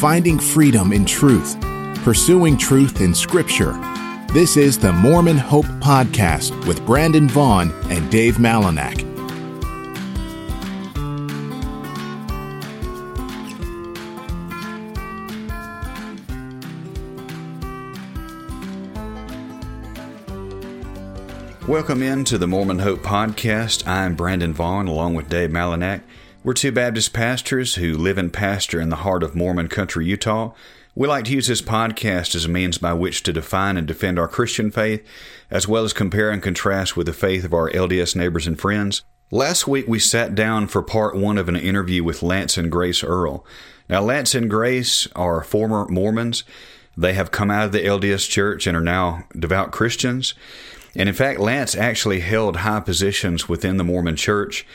finding freedom in truth, pursuing truth in Scripture. This is the Mormon Hope Podcast with Brandon Vaughn and Dave Malinak. Welcome into the Mormon Hope Podcast. I'm Brandon Vaughn along with Dave Malinak. We're two Baptist pastors who live and pastor in the heart of Mormon country, Utah. We like to use this podcast as a means by which to define and defend our Christian faith, as well as compare and contrast with the faith of our LDS neighbors and friends. Last week we sat down for part one of an interview with Lance and Grace Earl. Now, Lance and Grace are former Mormons. They have come out of the LDS church and are now devout Christians. And in fact, Lance actually held high positions within the Mormon church,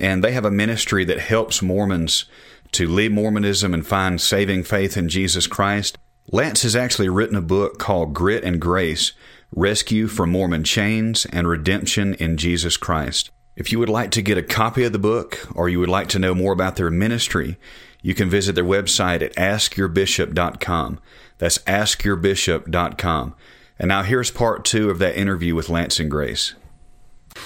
and they have a ministry that helps Mormons to leave Mormonism and find saving faith in Jesus Christ. Lance has actually written a book called Grit and Grace Rescue from Mormon Chains and Redemption in Jesus Christ. If you would like to get a copy of the book or you would like to know more about their ministry, you can visit their website at askyourbishop.com. That's askyourbishop.com. And now here's part two of that interview with Lance and Grace.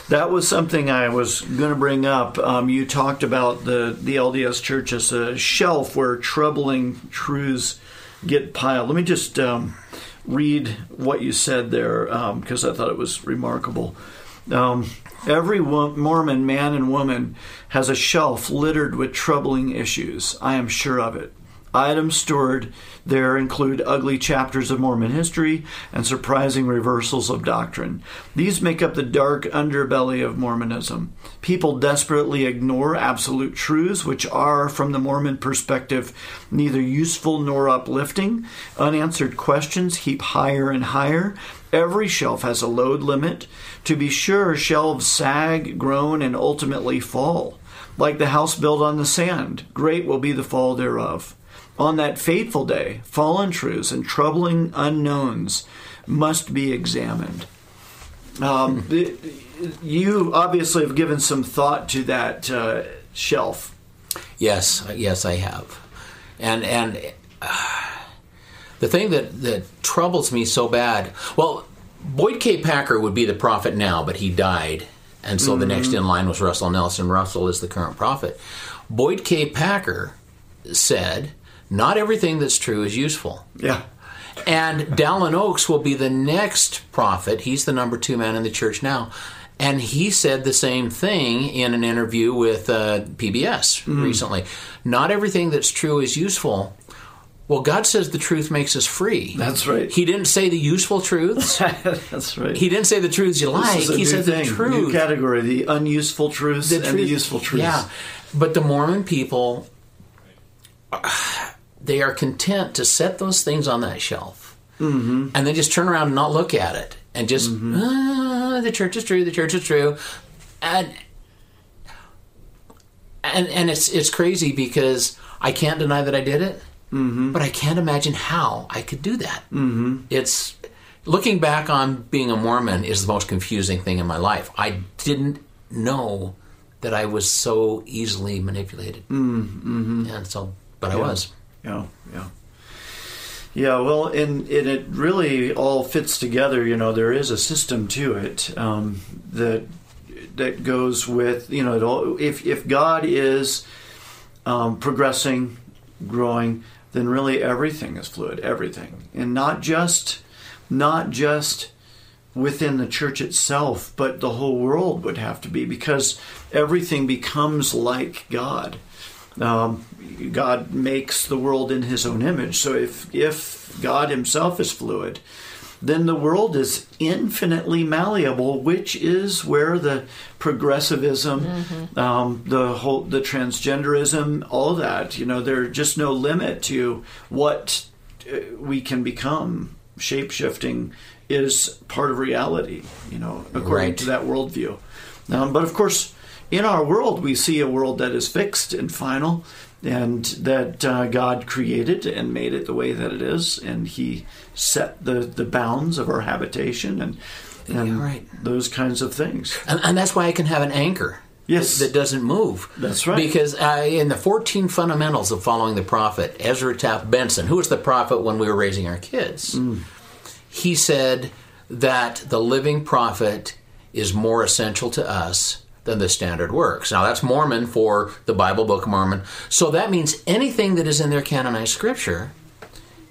That was something I was going to bring up. Um, you talked about the, the LDS church as a shelf where troubling truths get piled. Let me just um, read what you said there because um, I thought it was remarkable. Um, every Mormon man and woman has a shelf littered with troubling issues. I am sure of it. Items stored there include ugly chapters of Mormon history and surprising reversals of doctrine. These make up the dark underbelly of Mormonism. People desperately ignore absolute truths, which are, from the Mormon perspective, neither useful nor uplifting. Unanswered questions heap higher and higher. Every shelf has a load limit. To be sure, shelves sag, groan, and ultimately fall. Like the house built on the sand, great will be the fall thereof. On that fateful day, fallen truths and troubling unknowns must be examined. Um, you obviously have given some thought to that uh, shelf. Yes, yes, I have, and and uh, the thing that that troubles me so bad. Well, Boyd K. Packer would be the prophet now, but he died, and so mm-hmm. the next in line was Russell Nelson. Russell is the current prophet. Boyd K. Packer said not everything that's true is useful. Yeah. And Dallin Oaks will be the next prophet. He's the number two man in the church now. And he said the same thing in an interview with uh, PBS mm. recently. Not everything that's true is useful. Well, God says the truth makes us free. That's right. He didn't say the useful truths. That's right. He didn't say the truths you like. He said thing, the truth. New category: the unuseful truths the and truth, the useful truths. Yeah, but the Mormon people they are content to set those things on that shelf mm-hmm. and then just turn around and not look at it and just mm-hmm. ah, the church is true the church is true and and and it's it's crazy because I can't deny that I did it mm-hmm. but I can't imagine how I could do that mm-hmm. it's looking back on being a Mormon is the most confusing thing in my life I didn't know that I was so easily manipulated mm-hmm. and so but yeah. I was yeah, yeah. Yeah, well, and, and it really all fits together. You know, there is a system to it um, that that goes with you know it all, if if God is um, progressing, growing, then really everything is fluid, everything, and not just not just within the church itself, but the whole world would have to be because everything becomes like God. Um, God makes the world in His own image. So if if God Himself is fluid, then the world is infinitely malleable, which is where the progressivism, mm-hmm. um, the whole the transgenderism, all that. You know, there's just no limit to what uh, we can become. Shape shifting is part of reality. You know, according right. to that worldview. Um, but of course in our world, we see a world that is fixed and final, and that uh, God created and made it the way that it is, and He set the, the bounds of our habitation and, and yeah, right. those kinds of things. And, and, that's why I can have an anchor. Yes. that doesn't move. That's right. Because uh, in the 14 fundamentals of following the prophet, Ezra Taft Benson, who was the prophet when we were raising our kids, Mm. he said that the living prophet is more essential to us than the standard works. Now, that's Mormon for the Bible, Book of Mormon. So that means anything that is in their canonized scripture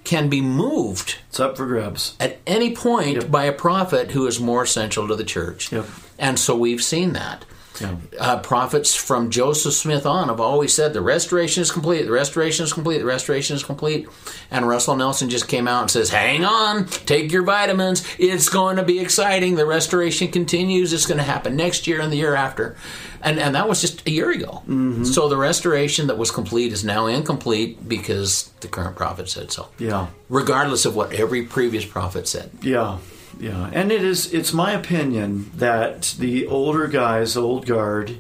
can be moved It's up for grabs. at any point Yep. by a prophet who is more essential to the church. Yep. And so we've seen that. Yeah. Uh, prophets from Joseph Smith on have always said the restoration is complete, the restoration is complete, the restoration is complete. And Russell Nelson just came out and says, Hang on, take your vitamins. It's going to be exciting. The restoration continues. It's going to happen next year and the year after. And, and that was just a year ago. Mm-hmm. So the restoration that was complete is now incomplete because the current prophet said so Yeah. regardless of what every previous prophet said. Yeah, yeah, and it is. It's my opinion that the older guys, the old guard,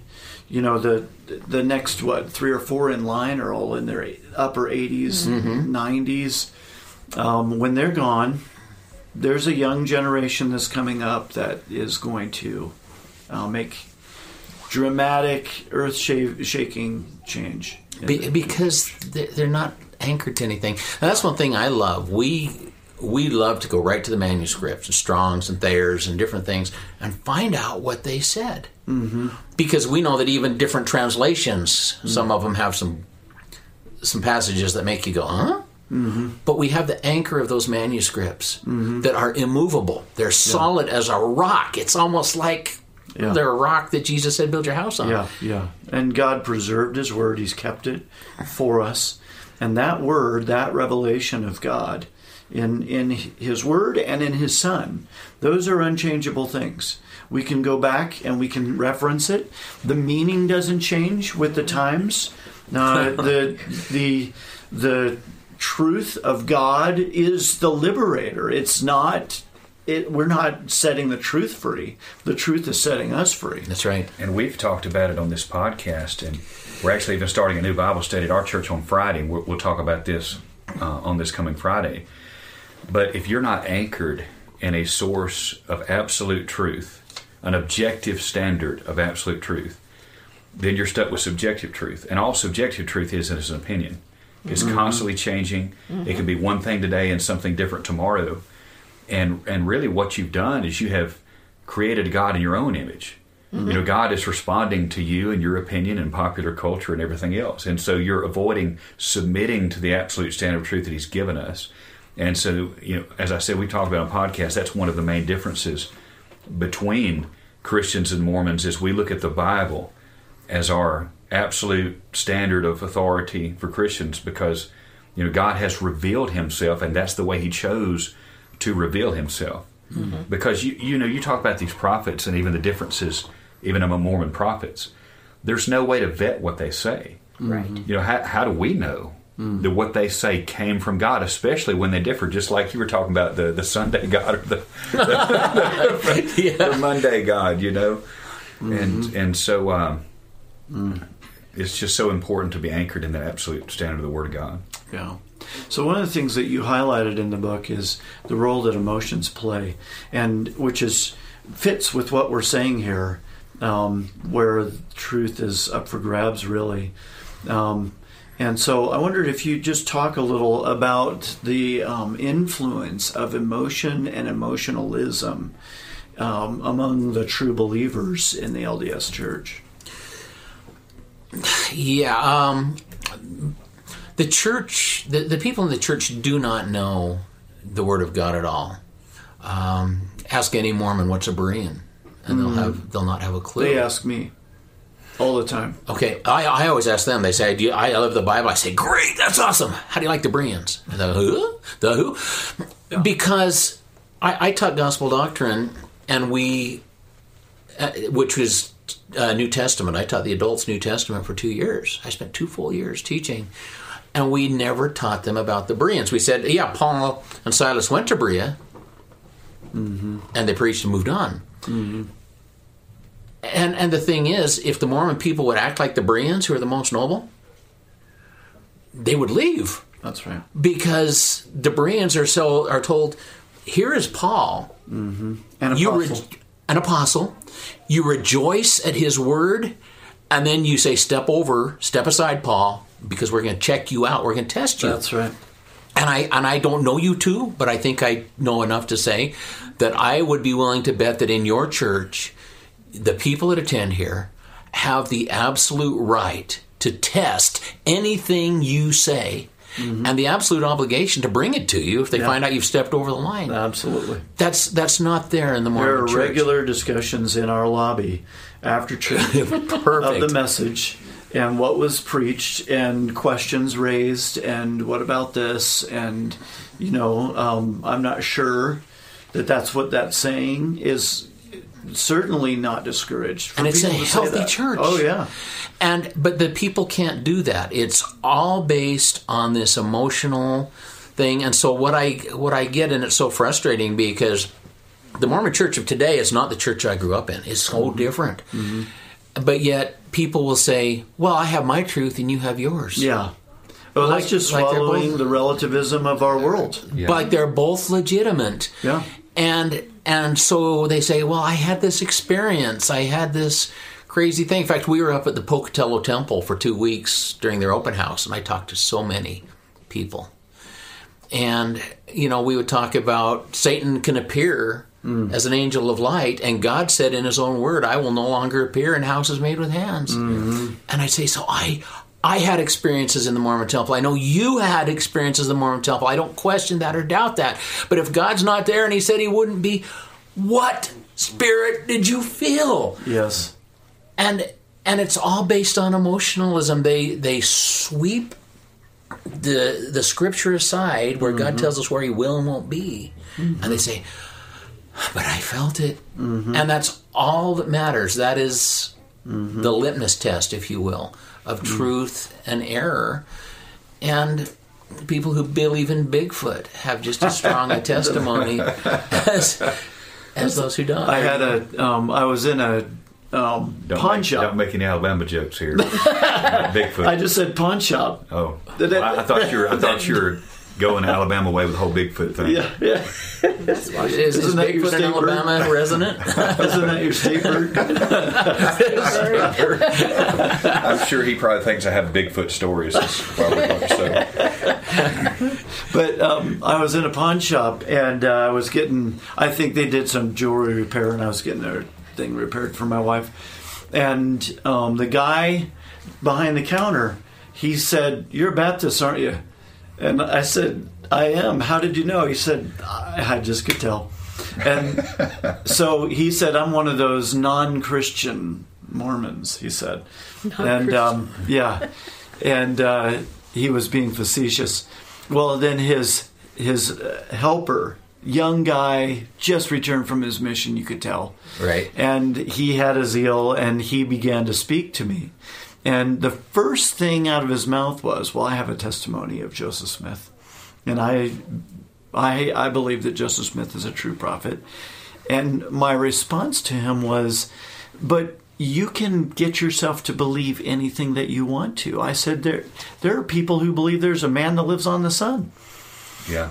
you know, the the next what three or four in line are all in their upper 80s, 90s. Um, when they're gone, there's a young generation that's coming up that is going to uh, make dramatic, earth-shaking change. Be, because they- they're not anchored to anything. And that's one thing I love. We we love to go right to the manuscripts and Strong's and Thayer's and different things and find out what they said. Mm-hmm. Because we know that even different translations, some of them have some some passages that make you go, huh? Mm-hmm. But we have the anchor of those manuscripts that are immovable. They're solid as a rock. It's almost like Yeah. they're a rock that Jesus said, "Build your house on." Yeah, yeah. And God preserved His Word, He's kept it for us. And that Word, that revelation of God in, in His Word and in His Son, those are unchangeable things. We can go back and we can reference it. The meaning doesn't change with the times. Uh, the, the, the truth of God is the liberator. It's not. It, we're not setting the truth free. The truth is setting us free. That's right. And we've talked about it on this podcast, and we're actually even starting a new Bible study at our church on Friday. We'll, we'll talk about this uh, on this coming Friday. But if you're not anchored in a source of absolute truth, an objective standard of absolute truth, then you're stuck with subjective truth. And all subjective truth is is an opinion. It's mm-hmm. constantly changing. It can be mm-hmm. one thing today and something different tomorrow. And and really what you've done is you have created God in your own image. You know, mm-hmm. God is responding to you and your opinion and popular culture and everything else. And so you're avoiding submitting to the absolute standard of truth that He's given us. And so, you know, as I said, we talked about on podcast, that's one of the main differences between Christians and Mormons is we look at the Bible as our absolute standard of authority for Christians because you know God has revealed himself and that's the way he chose to reveal himself. Mm-hmm. Because you you know you talk about these prophets and even the differences even among Mormon prophets. There's no way to vet what they say. Right. You know, how, how do we know that what they say came from God, especially when they differ? Just like you were talking about the, the Sunday God or the, the Monday God, you know? And and so um, it's just so important to be anchored in that absolute standard of the Word of God. Yeah. So one of the things that you highlighted in the book is the role that emotions play, and which is fits with what we're saying here, um, where truth is up for grabs, really. Um, and so I wondered if you just talk a little about the um, influence of emotion and emotionalism um, among the true believers in the LDS Church. Yeah, um, the church, the, the people in the church do not know the Word of God at all. Um, ask any Mormon what's a Berean, and they'll have they'll not have a clue. They ask me all the time. Okay, I, I always ask them. They say, "Do you, I love the Bible?" I say, "Great, that's awesome." How do you like the Bereans? And The who? The who? Because I, I taught gospel doctrine, and we, uh, which was uh, New Testament. I taught the adults New Testament for two years. I spent two full years teaching, and we never taught them about the Bereans. We said, "Yeah, Paul and Silas went to Berea, and they preached and moved on." And and the thing is, if the Mormon people would act like the Bereans, who are the most noble, they would leave That's right. because the Bereans are so are told, here is Paul, mm-hmm. And you apostle. re- an apostle, you rejoice at his word, and then you say, "Step over, step aside, Paul, because we're going to check you out. We're going to test you." That's right. and I and I don't know you two, but I think I know enough to say that I would be willing to bet that in your church, the people that attend here have the absolute right to test anything you say. And the absolute obligation to bring it to you if they find out you've stepped over the line. Absolutely. That's that's not there in the morning. There are church. regular discussions in our lobby after church of the message and what was preached and questions raised and what about this and you know um, I'm not sure that that's what that's saying is certainly not discouraged. And it's a people to say healthy church. Oh yeah, And but the people can't do that. It's all based on this emotional thing. And so what I what I get and it's so frustrating because the Mormon church of today is not the church I grew up in. It's so mm-hmm. different. Mm-hmm. But yet people will say, "Well, I have my truth and you have yours." yeah. Oh, well, Like- that's just like swallowing both- the relativism of our world. But they're both legitimate. Yeah. And and so they say, "Well, I had this experience. I had this crazy thing." In fact, we were up at the Pocatello Temple for 2 weeks during their open house and I talked to so many people. And you know, we would talk about Satan can appear mm. as an angel of light, and God said in His own word, "I will no longer appear in houses made with hands." Mm-hmm. And I'd say, "So I, I had experiences in the Mormon Temple. I know you had experiences in the Mormon Temple. I don't question that or doubt that. But if God's not there, and He said He wouldn't be, what spirit did you feel?" Yes. and and it's all based on emotionalism. They they sweep the the scripture aside, where God mm-hmm. tells us where He will and won't be, mm-hmm. and they say, "But I felt it," mm-hmm. and that's all that matters. That is the litmus test, if you will, of truth and error, and. People who believe in Bigfoot have just as strong a testimony as, as those who don't. I had a. Um, I was in a um, Don't pawn make, shop. Don't make any Alabama jokes here. Bigfoot. I just said pawn shop. oh, Did it- Well, I thought you were. I thought you were going Alabama way with the whole Bigfoot thing. Yeah, yeah. is, is Isn't that your Bigfoot an state bird? Alabama resident? Isn't that your state bird? I'm sure he probably thinks I have Bigfoot stories. That's so. But um, I was in a pawn shop and uh, I was getting. I think they did some jewelry repair, and I was getting their thing repaired for my wife. And um, the guy behind the counter, he said, "You're a Baptist, aren't you?" And I said, "I am." How did you know? He said, "I, I just could tell." And so he said, "I'm one of those non-Christian Mormons." He said, and um, yeah, and uh, he was being facetious. Well, then his his uh, helper, young guy, just returned from his mission. You could tell, Right. And he had a zeal, and he began to speak to me. And the first thing out of his mouth was, "Well, I have a testimony of Joseph Smith, and I, I, I believe that Joseph Smith is a true prophet." And my response to him was, "But." You can get yourself to believe anything that you want to. I said there there are people who believe there's a man that lives on the sun. Yeah.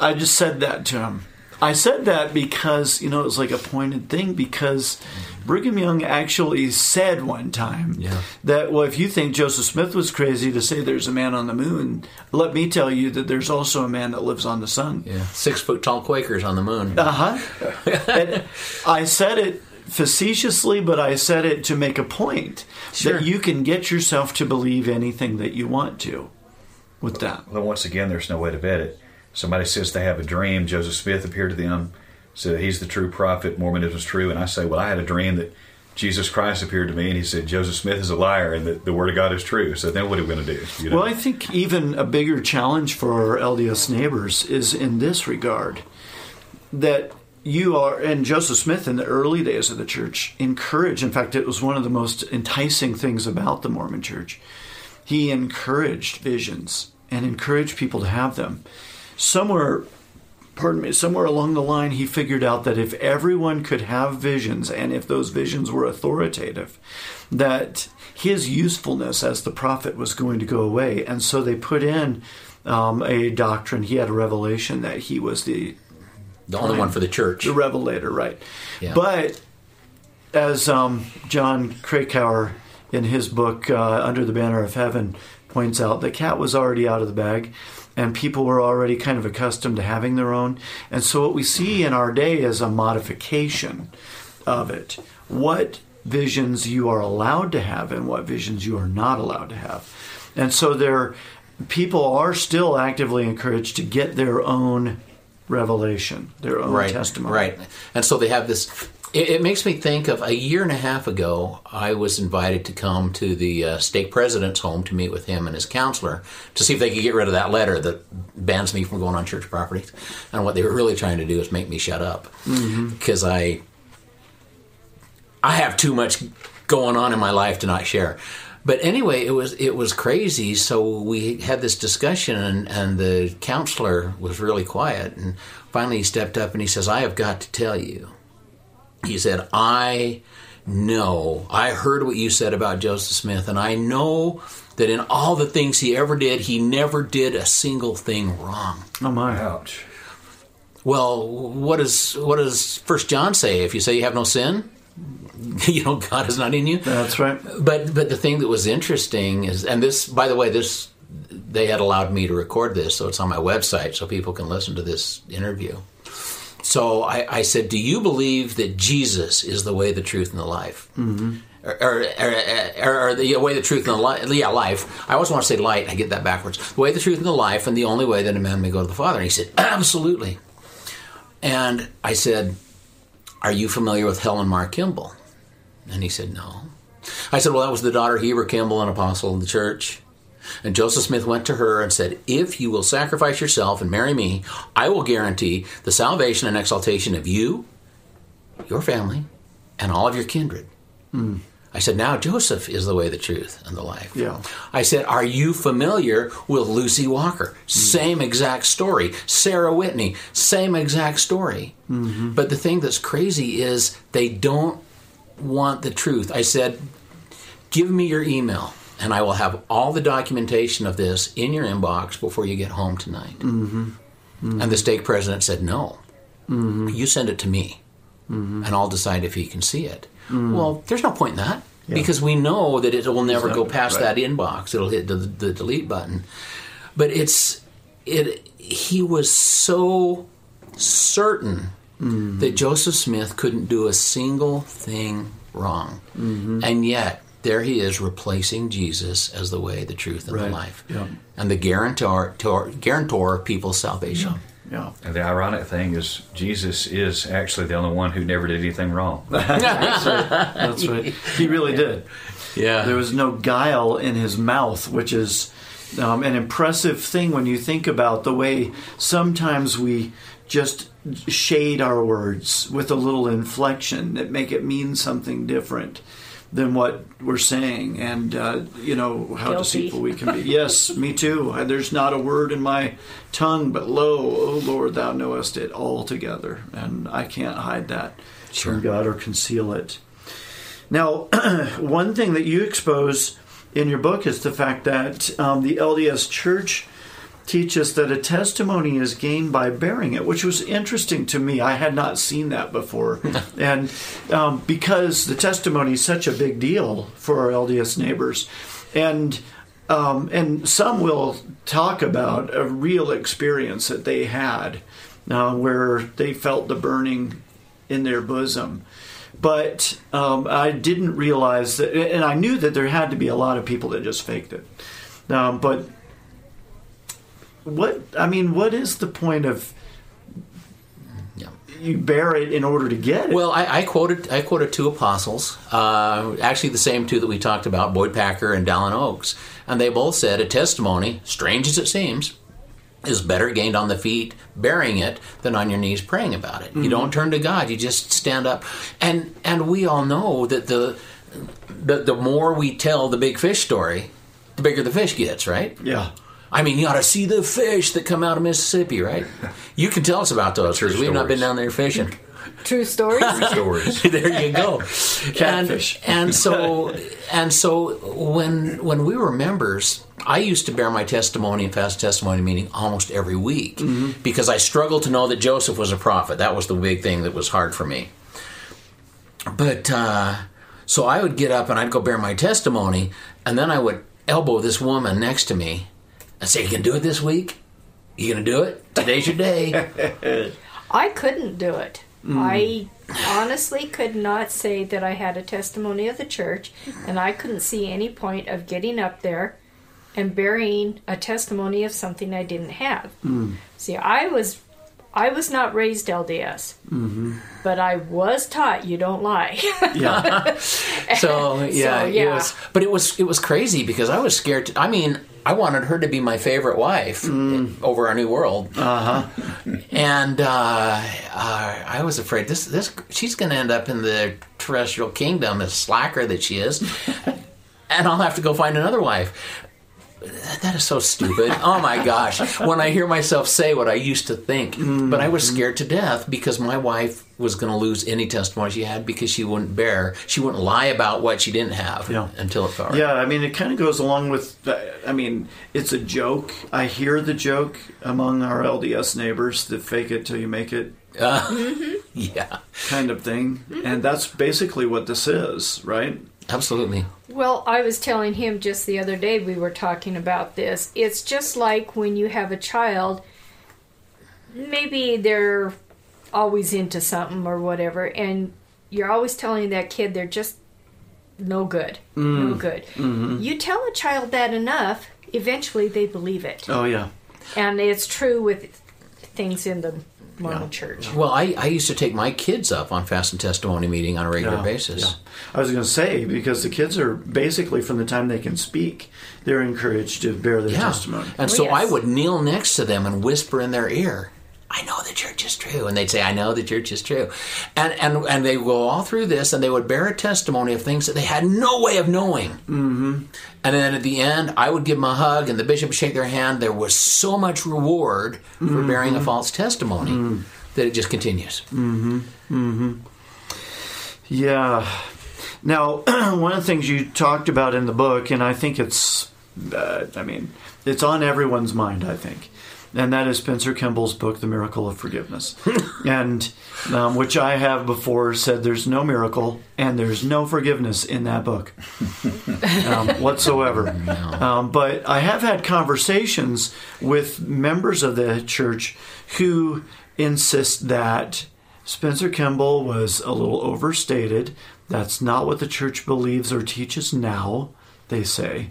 I just said that to him. I said that because, you know, it was like a pointed thing because Brigham Young actually said one time Yeah. that, well, if you think Joseph Smith was crazy to say there's a man on the moon, let me tell you that there's also a man that lives on the sun. Yeah. Six foot tall Quakers on the moon. Uh huh. I said it facetiously, but I said it to make a point Sure. that you can get yourself to believe anything that you want to with that. Well, once again, there's no way to vet it. Somebody says they have a dream. Joseph Smith appeared to them, said he's the true prophet. Mormonism is true. And I say, well, I had a dream that Jesus Christ appeared to me, and he said Joseph Smith is a liar, and that the Word of God is true. So then, what are we going to do? You know? Well, I think even a bigger challenge for our LDS neighbors is in this regard that you are, and Joseph Smith in the early days of the church encouraged, in fact, it was one of the most enticing things about the Mormon church. He encouraged visions and encouraged people to have them. Somewhere, pardon me, somewhere along the line, he figured out that if everyone could have visions and if those visions were authoritative, that his usefulness as the prophet was going to go away. And so they put in um, a doctrine. He had a revelation that he was the The only one for the church. the revelator, right? Yeah. But as um, Jon Krakauer in his book uh, Under the Banner of Heaven points out, the cat was already out of the bag and people were already kind of accustomed to having their own. And so what we see in our day is a modification of it. What visions you are allowed to have and what visions you are not allowed to have. And so there people are still actively encouraged to get their own revelation, their own right, testimony. Right. And so they have this. It, it, makes me think of a year and a half ago, I was invited to come to the uh, stake president's home to meet with him and his counselor to see if they could get rid of that letter that bans me from going on church property. And what they were really trying to do is make me shut up because mm-hmm. I. I have too much going on in my life to not share. But anyway, it was it was crazy. So we had this discussion, and, and the counselor was really quiet. And finally, he stepped up and he says, "I have got to tell you." He said, "I know. I heard what you said about Joseph Smith, and I know that in all the things he ever did, he never did a single thing wrong." Oh my! Ouch. Well, what does what does First John say? If you say you have no sin, you know God is not in you. That's right. But but the thing that was interesting is, and this, by the way, this they had allowed me to record this, so it's on my website, so people can listen to this interview. So I, I said, "Do you believe that Jesus is the way, the truth, and the life?" Mm-hmm. Or, or, or, or, the way, the truth, and the life. Yeah, life. I always want to say light. I get that backwards. The way, the truth, and the life, and the only way that a man may go to the Father. And he said, "Absolutely." And I said, "Are you familiar with Helen Mar Kimball?" And he said, No. I said, Well, that was the daughter of Heber Kimball, an apostle of the church. And Joseph Smith went to her and said, If you will sacrifice yourself and marry me, I will guarantee the salvation and exaltation of you, your family, and all of your kindred. Mm. I said, Now Joseph is the way, the truth, and the life. Yeah. I said, Are you familiar with Lucy Walker? Mm. Same exact story. Sarah Whitney, same exact story. Mm-hmm. But the thing that's crazy is they don't want the truth. I said, Give me your email, and I will have all the documentation of this in your inbox before you get home tonight. Mm-hmm. Mm-hmm. And the stake president said, No, mm-hmm. you send it to me, mm-hmm. and I'll decide if he can see it. Mm. Well, there's no point in that. Yeah. Because we know that it will never go past right. that inbox. It'll hit the, the delete button. But it's it. He was so certain mm-hmm. that Joseph Smith couldn't do a single thing wrong. Mm-hmm. And yet, there he is replacing Jesus as the way, the truth, and right. the life. Yeah. And the guarantor, guarantor of people's salvation. Yeah. Yeah. And the ironic thing is, Jesus is actually the only one who never did anything wrong. That's right. That's right. He really did. Yeah. There was no guile in his mouth, which is um, an impressive thing when you think about the way sometimes we just shade our words with a little inflection that make it mean something different than what we're saying. And uh, you know how Guilty. deceitful we can be. Yes me too. There's not a word in my tongue but lo o lord thou knowest it altogether. And i can't hide that sure. from god or conceal it. Now one thing that you expose in your book is the fact that um, the lds church teach us that a testimony is gained by bearing it, which was interesting to me. I had not seen that before. and um, because the testimony is such a big deal for our LDS neighbors. And um, and some will talk about a real experience that they had uh, where they felt the burning in their bosom. But um, I didn't realize that, and I knew that there had to be a lot of people that just faked it. Um, but what I mean, what is the point of you bear it in order to get it. Well, I, I quoted I quoted two apostles, uh, actually the same two that we talked about, Boyd Packer and Dallin Oaks, and they both said a testimony, strange as it seems, is better gained on the feet bearing it than on your knees praying about it. Mm-hmm. You don't turn to God; you just stand up, and and we all know that the the, the more we tell the big fish story, the bigger the fish gets, right? Yeah. I mean, you ought to see the fish that come out of Mississippi, right? You can tell us about those because we've not been down there fishing. True stories. True stories. there you go. Catfish. And, and so, and so when when we were members, I used to bear my testimony and fast testimony meeting almost every week mm-hmm. because I struggled to know that Joseph was a prophet. That was the big thing that was hard for me. but uh, so I would get up and I'd go bear my testimony, and then I would elbow this woman next to me and say, "You can do it this week. You gonna do it? Today's your day." I couldn't do it. Hmm. I honestly could not say that I had a testimony of the church, and I couldn't see any point of getting up there and burying a testimony of something I didn't have. Hmm. See, I was. I was not raised LDS, mm-hmm. but I was taught you don't lie. Yeah. so yeah, yeah. It was, but it was it was crazy because I was scared. To, I mean, I wanted her to be my favorite wife over our new world, Uh huh. and uh, uh, I was afraid this this she's going to end up in the terrestrial kingdom as slacker that she is, and I'll have to go find another wife. That is so stupid. Oh my gosh. When I hear myself say what I used to think, but I was mm. scared to death because my wife was going to lose any testimony she had because she wouldn't bear, she wouldn't lie about what she didn't have Yeah. until it right. Yeah, I mean, it kind of goes along with. I mean, it's a joke. I hear the joke among our LDS neighbors, that fake it till you make it Yeah, kind of thing. And that's basically what this is, right? Absolutely. Well, I was telling him just the other day we were talking about this. It's just like when you have a child, maybe they're always into something or whatever, and you're always telling that kid they're just no good. No mm. good. Mm-hmm. You tell a child that enough, eventually they believe it. Oh, yeah. And it's true with things in the Mormon Yeah. church. Well, I, I used to take my kids up on fast and testimony meeting on a regular Yeah, basis. yeah. I was going to say, because the kids are basically from the time they can speak, they're encouraged to bear their Yeah. testimony. And Oh, so yes. I would kneel next to them and whisper in their ear, I know the church is true. And they'd say, I know the church is true. And and and they would go all through this and they would bear a testimony of things that they had no way of knowing. Mm-hmm. And then at the end, I would give them a hug and the bishop would shake their hand. There was so much reward for bearing a false testimony that it just continues. Yeah. Now, one of the things you talked about in the book, and I think it's, uh, I mean, it's on everyone's mind, I think, and that is Spencer Kimball's book, The Miracle of Forgiveness, and um, which I have before said there's no miracle and there's no forgiveness in that book um, whatsoever. Um, but I have had conversations with members of the church who insist that Spencer Kimball was a little overstated. That's not what the church believes or teaches now, they say.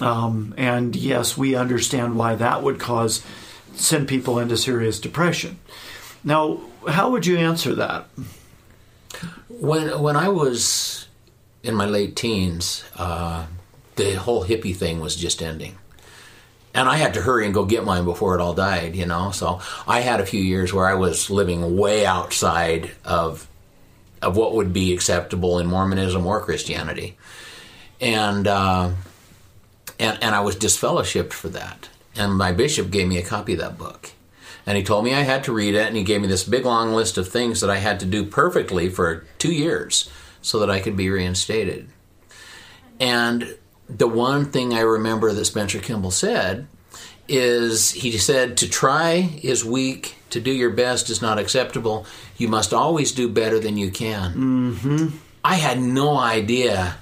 Um, and yes, we understand why that would cause send people into serious depression. Now, how would you answer that? When when I was in my late teens, uh, the whole hippie thing was just ending, and I had to hurry and go get mine before it all died. You know, so I had a few years where I was living way outside of of what would be acceptable in Mormonism or Christianity, and uh, and and I was disfellowshipped for that. And my bishop gave me a copy of that book. And he told me I had to read it, and he gave me this big long list of things that I had to do perfectly for two years so that I could be reinstated. And the one thing I remember that Spencer Kimball said is he said, To try is weak, to do your best is not acceptable. You must always do better than you can. Mm-hmm. I had no idea.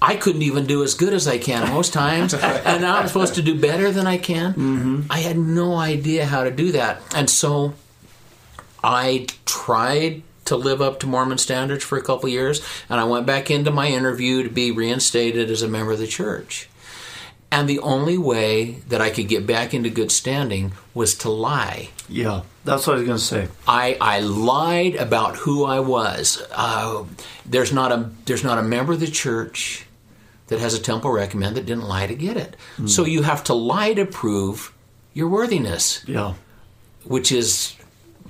I couldn't even do as good as I can most times, and now I'm supposed to do better than I can. Mm-hmm. I had no idea how to do that, and so I tried to live up to Mormon standards for a couple years, and I went back into my interview to be reinstated as a member of the church. And the only way that I could get back into good standing was to lie. Yeah, that's what I was going to say. I, I lied about who I was. Uh, there's not a there's not a member of the church that has a temple recommend that didn't lie to get it. So you have to lie to prove your worthiness, Yeah. which is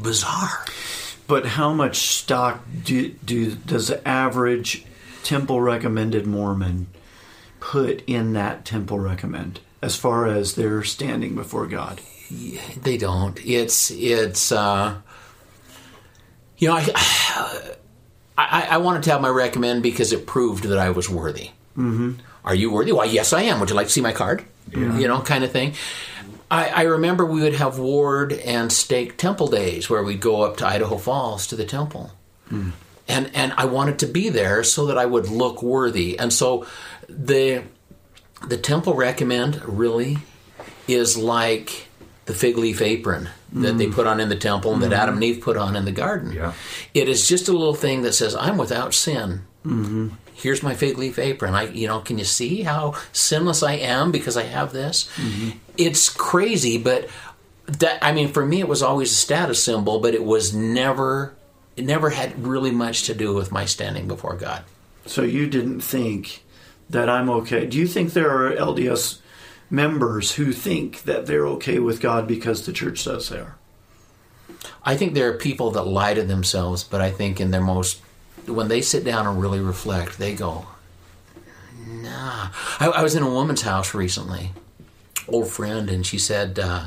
bizarre. But how much stock do, do does the average temple recommended Mormon put in that temple recommend as far as their standing before God? They don't. It's it's uh, you know I, I I wanted to have my recommend because it proved that I was worthy. Mm-hmm. Are you worthy? Why, yes, I am. Would you like to see my card? You know, kind of thing. I, I remember we would have ward and stake temple days where we'd go up to Idaho Falls to the temple. Hmm. and and I wanted to be there so that I would look worthy. And so the the temple recommend really is like the fig leaf apron that they hmm. put on in the temple and that hmm. Adam and Eve put on in the garden. Yeah. It is just a little thing that says, "I'm without sin." Mm-hmm. Here's my fig leaf apron. I, you know, can you see how sinless I am because I have this? Mm-hmm. It's crazy, but that I mean, for me, it was always a status symbol, but it was never, it never had really much to do with my standing before God. So you didn't think that I'm okay. Do you think there are LDS members who think that they're okay with God because the church says they are? I think there are people that lie to themselves, but I think in their most, when they sit down and really reflect, they go, nah. I, I was in a woman's house recently, old friend, and she said, uh,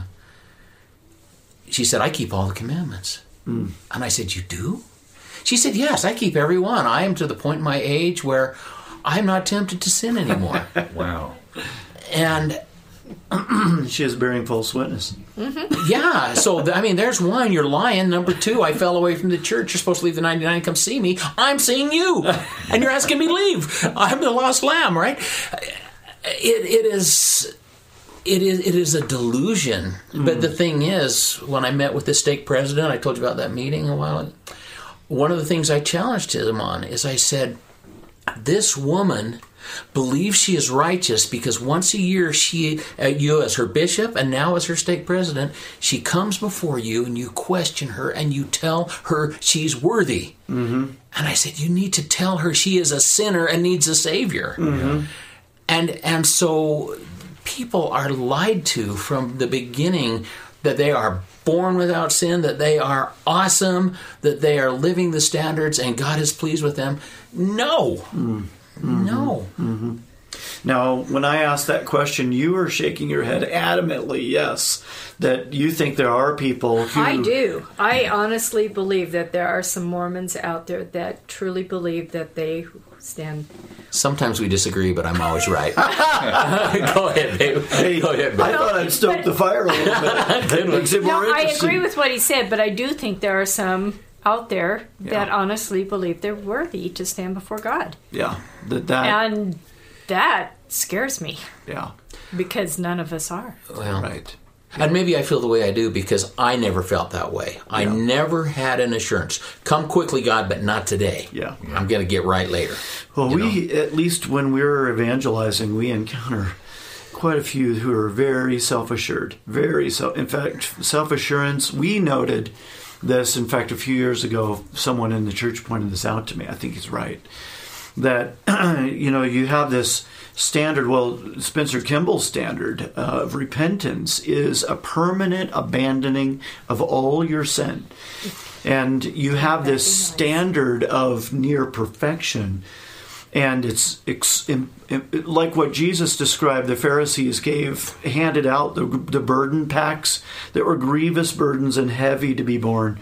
she said, I keep all the commandments. And I said, You do? She said, Yes, I keep every one. I am to the point in my age where I'm not tempted to sin anymore. Wow. and She is bearing false witness. Mm-hmm. Yeah, so th- I mean, there's one. You're lying. Number two, I fell away from the church. You're supposed to leave the 99. Come see me. I'm seeing you, and you're asking me to leave. I'm the lost lamb, right? It it is. It is it is a delusion. But the hmm. thing is, when I met with the stake president, I told you about that meeting a while ago. One of the things I challenged him on is I said, "This woman believes she is righteous because once a year she uh, you as her bishop and now as her stake president she comes before you and you question her and you tell her she's worthy. Mm-hmm. and i said you need to tell her she is a sinner and needs a savior. And and so people are lied to from the beginning that they are born without sin that they are awesome that they are living the standards and god is pleased with them. No Mm-hmm. no mm-hmm. Now, when I asked that question, you were shaking your head adamantly, yes, that you think there are people who. I do. I honestly believe that there are some Mormons out there that truly believe that they stand. Sometimes we disagree, but I'm always right. Go ahead, babe. Hey, Go ahead, I thought I'd stoke the fire a little bit. Makes it No, more I agree with what he said, but I do think there are some out there that honestly believe they're worthy to stand before God. Yeah, that, that And that scares me yeah, because none of us are. Well, right. And maybe I feel the way I do because I never felt that way. I never had an assurance. Come quickly, God, but not today. Yeah. I'm going to get right later. Well, you we at least when we're evangelizing, we encounter quite a few who are very self-assured, very self. In fact, self-assurance. We noted this. In fact, a few years ago, someone in the church pointed this out to me. I think he's right. That you know you have this standard. Well, Spencer Kimball's standard of repentance is a permanent abandoning of all your sin, and you have this standard of near perfection and it's, ex im im- like what Jesus described. The Pharisees gave handed out the, the burden packs that were grievous burdens and heavy to be borne.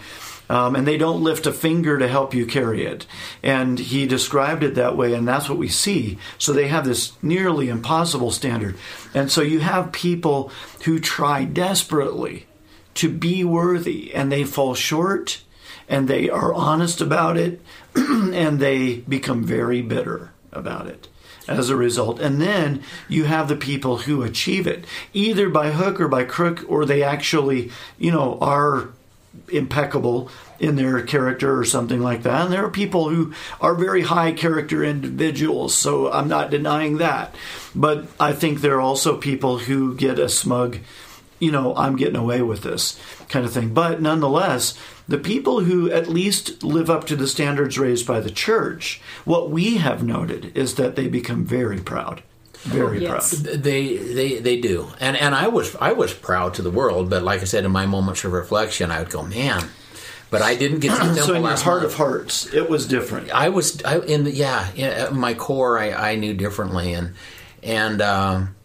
Um, and they don't lift a finger to help you carry it. And he described it that way, and that's what we see. So they have this nearly impossible standard. And so you have people who try desperately to be worthy, and they fall short, and they are honest about it, and they become very bitter about it as a result. And then you have the people who achieve it, either by hook or by crook, or they actually, you know, are impeccable in their character or something like that. And there are people who are very high character individuals, so I'm not denying that. But I think there are also people who get a smug, you know, I'm getting away with this kind of thing. But nonetheless, the people who at least live up to the standards raised by the church, what we have noted is that they become very proud. Very Yes. proud. They they they do, and and I was I was proud to the world, but like I said, in my moments of reflection, I would go, man. But I didn't get to the temple So in your heart month. of hearts, it was different. I was I, in the yeah, yeah my core I, I knew differently and and um,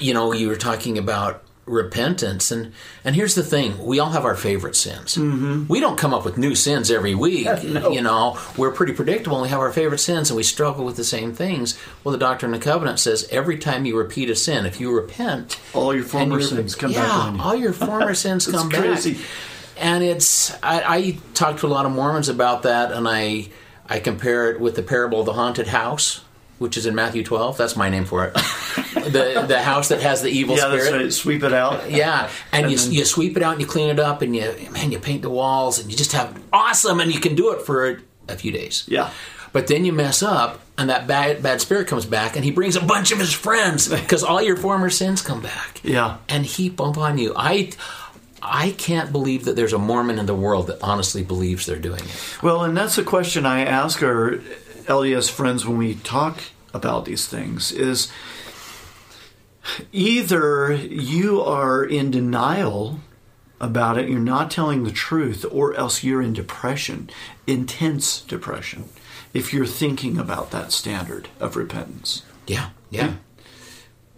you know you were talking about repentance. And and here's the thing. We all have our favorite sins. Mm-hmm. we don't come up with new sins every week you know. We're pretty predictable and we have our favorite sins and we struggle with the same things. Well the doctrine and the covenant says every time you repeat a sin if you repent All your former you sins come yeah, back on you. all your former sins come crazy. back and it's I, I talked to a lot of Mormons about that, and I I compare it with the parable of the haunted house, which is in Matthew 12. That's my name for it. the the house that has the evil Yeah, spirit. right. Sweep it out. Yeah, and, you, then- you sweep it out and you clean it up and you man you paint the walls and you just have awesome and you can do it for a few days. Yeah. But then you mess up and that bad bad spirit comes back and he brings a bunch of his friends because all your former sins come back. Yeah. And heap upon you. I I can't believe that there's a Mormon in the world that honestly believes they're doing it. Well, and that's the question I ask LDS friends when we talk about these things is either you are in denial about it, you're not telling the truth, or else you're in depression, intense depression, if you're thinking about that standard of repentance. Yeah. Yeah.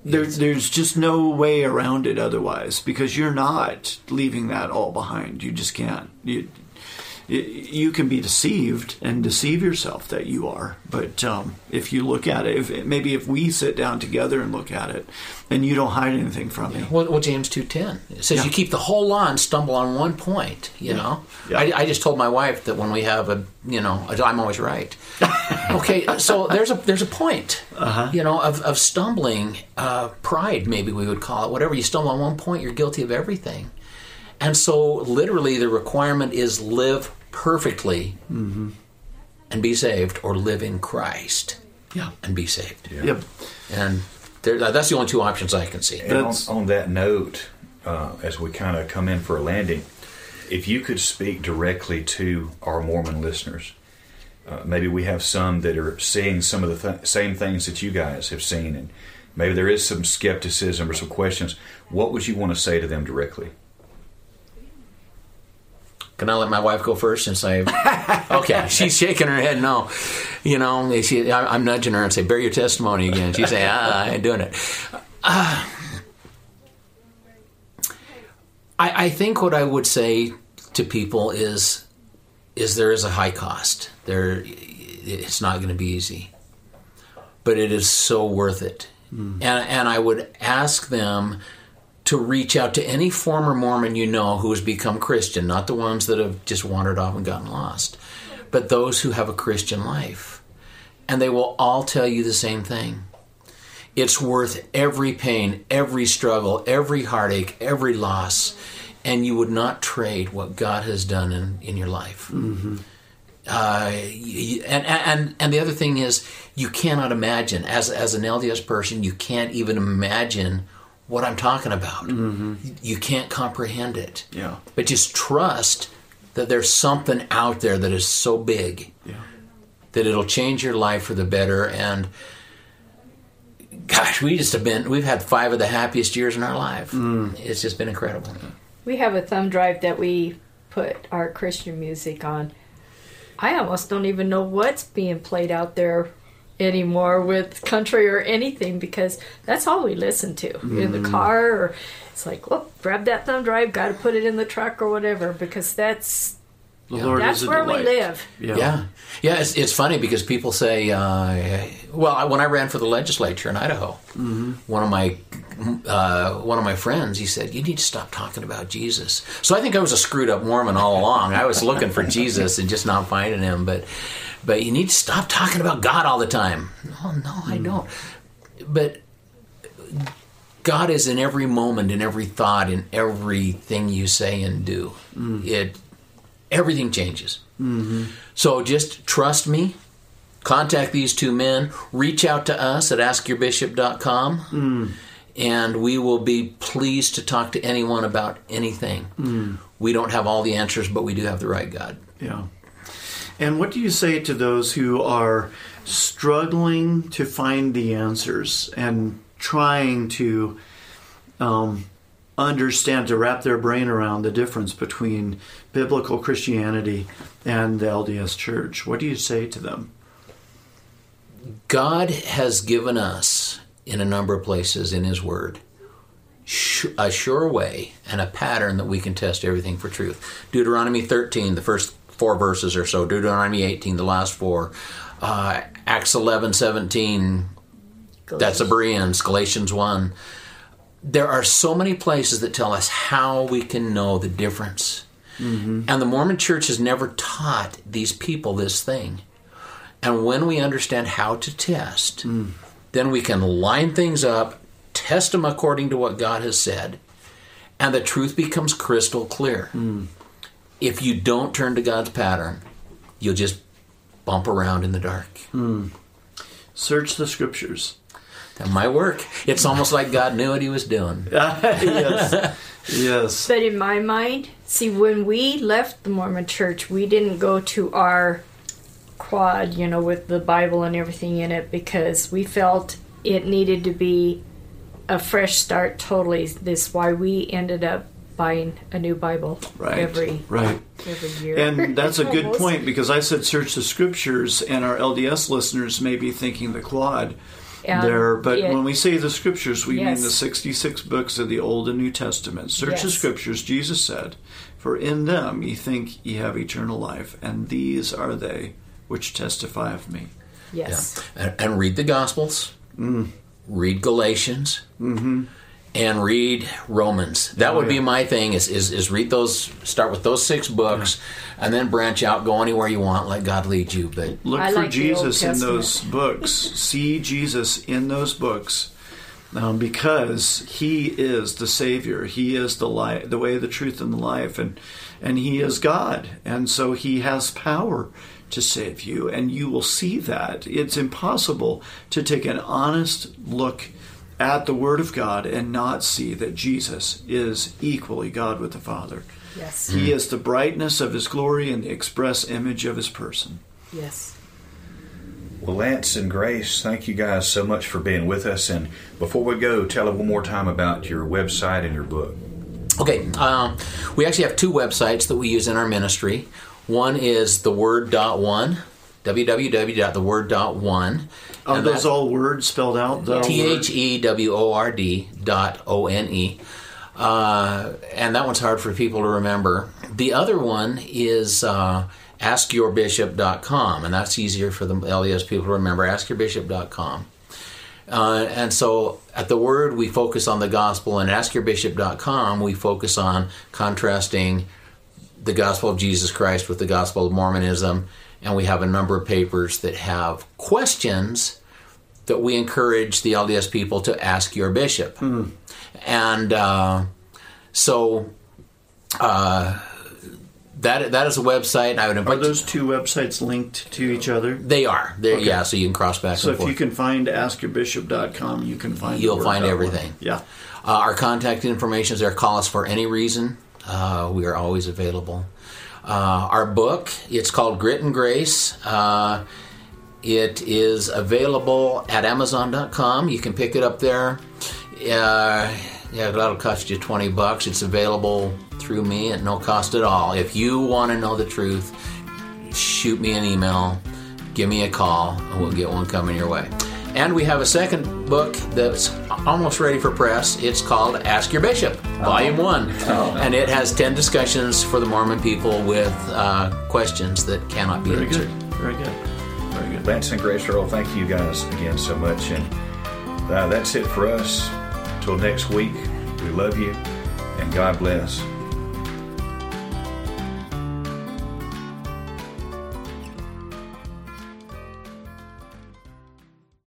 There, there's just no way around it otherwise because you're not leaving that all behind. You just can't. You, you- can be deceived and deceive yourself that you are. But um, if you look at it, if, maybe if we sit down together and look at it, and you don't hide anything from me. Well, well James two ten it says Yeah. you keep the whole law and stumble on one point. You know, Yeah. I, I just told my wife that when we have a, you know, I'm always right. okay, so there's a there's a point, Uh-huh. you know, of, of stumbling, uh, pride maybe we would call it. Whatever you stumble on one point, you're guilty of everything. And so, literally, the requirement is live perfectly Mm-hmm. and be saved, or live in Christ Yeah. and be saved. Yep. And there, that's the only two options I can see. And on, on that note, uh, as we kind of come in for a landing, if you could speak directly to our Mormon listeners, uh, maybe we have some that are seeing some of the th- same things that you guys have seen, and maybe there is some skepticism or some questions. What would you want to say to them directly? Can I let my wife go first since I? Okay, she's shaking her head. No, you know, she, I- I'm nudging her and say, "Bear your testimony again." She's saying, ah, "I ain't doing it." Uh, I, I think what I would say to people is, is there is a high cost. There, it's not going to be easy, but it is so worth it. And and I would ask them to reach out to any former Mormon you know who has become Christian, not the ones that have just wandered off and gotten lost, but those who have a Christian life. And they will all tell you the same thing. It's worth every pain, every struggle, every heartache, every loss, and you would not trade what God has done in, in your life. Uh, y- y- and, and and the other thing is, you cannot imagine as as an LDS person, you can't even imagine what I'm talking about. Mm-hmm. You can't comprehend it. Yeah. But just trust that there's something out there that is so big Yeah. that it'll change your life for the better. And gosh, we just have been we've had five of the happiest years in our life. Mm. It's just been incredible. We have a thumb drive that we put our Christian music on. I almost don't even know what's being played out there anymore with country or anything because that's all we listen to in the car or it's like, well, grab that thumb drive, got to put it in the truck or whatever because that's The Lord that's is a where we live. Yeah. Yeah, yeah. It's, it's funny because people say, uh, well, I- when I ran for the legislature in Idaho, one of my uh, one of my friends, he said, "You need to stop talking about Jesus." So I think I was a screwed up Mormon all along. I was looking for Jesus and just not finding him, but but you need to stop talking about God all the time. No, no, I hmm. don't. But God is in every moment, in every thought, in everything you say and do. Hmm. It everything changes. Mm-hmm. So just trust me. Contact these two men. Reach out to us at askyourbishop.com. Hmm. And we will be pleased to talk to anyone about anything. We don't have all the answers, but we do have the right God. Yeah. And what do you say to those who are struggling to find the answers and trying to um, understand, to wrap their brain around the difference between biblical Christianity and the LDS Church? What do you say to them? God has given us, in a number of places in His Word, a sure way and a pattern that we can test everything for truth. Deuteronomy 13, the first four verses or so, Deuteronomy 18, the last four, uh, Acts 11, 17, that's the Bereans, Galatians 1. There are so many places that tell us how we can know the difference. Mm-hmm. And the Mormon church has never taught these people this thing. And when we understand how to test, mm. then we can line things up, test them according to what God has said, and the truth becomes crystal clear. Mm. If you don't turn to God's pattern, you'll just bump around in the dark. Hmm. Search the scriptures. That might work. It's almost like God knew what he was doing. yes. Yes. But in my mind, see, when we left the Mormon church, we didn't go to our quad, you know, with the Bible and everything in it because we felt it needed to be a fresh start totally. This is why we ended up buying a new Bible Right. every right. every year. And that's a good point because I said search the scriptures, and our LDS listeners may be thinking the quad And there. But it- when we say the scriptures, we Yes. mean the 66 books of the Old and New Testament. Search the scriptures, Jesus said, for in them ye think ye have eternal life, and these are they which testify of me. yes, And, and read the Gospels, mm. read Galatians, mm-hmm. And read Romans. That would be my thing. Is, is is read those. Start with those six books, and then branch out. Go anywhere you want. Let God lead you. But Look I for like Jesus in those books. See Jesus in those books. Um, because he is the Savior, he is the light, the way, the truth, and the life, and and he is God, and so he has power to save you, and you will see that. It's impossible to take an honest look at the Word of God and not see that Jesus is equally God with the Father. yes, He is the brightness of his glory and the express image of his person. yes. Well, Lance and Grace, thank you guys so much for being with us. And before we go, tell us one more time about your website and your book. Okay, um, we actually have two websites that we use in our ministry. One is the theword.one, www.theword.one. Are And those all words spelled out? T H E W O R D dot O N E. Uh, and that one's hard for people to remember. The other one is uh, askyourbishop.com, and that's easier for the LDS people to remember. Askyourbishop.com. Uh, and so at the Word, we focus on the gospel, and askyourbishop.com, we focus on contrasting the gospel of Jesus Christ with the gospel of Mormonism. And we have a number of papers that have questions that we encourage the LDS people to ask your bishop. And uh, so uh, that that is a website. I would Are invite those two websites linked to each other? They are. Okay. Yeah, so you can cross back So if forth. you can find askyourbishop.com, you can find You'll find everything. one. Yeah. Uh, our contact information is there. Call us for any reason. Uh, we are always available. Uh, our book, it's called Grit and Grace. Uh, it is available at Amazon.com. You can pick it up there. Uh, yeah, that'll cost you 20 bucks. It's available through me at no cost at all. If you want to know the truth, shoot me an email, give me a call, and we'll get one coming your way. And we have a second book that's almost ready for press. It's called Ask Your Bishop, Volume 1. And it has 10 discussions for the Mormon people with uh, questions that cannot be Very answered. good. Very good. Very good. Lance and Grace Earl, thank you guys again so much. And uh, that's it for us. Until next week, we love you and God bless.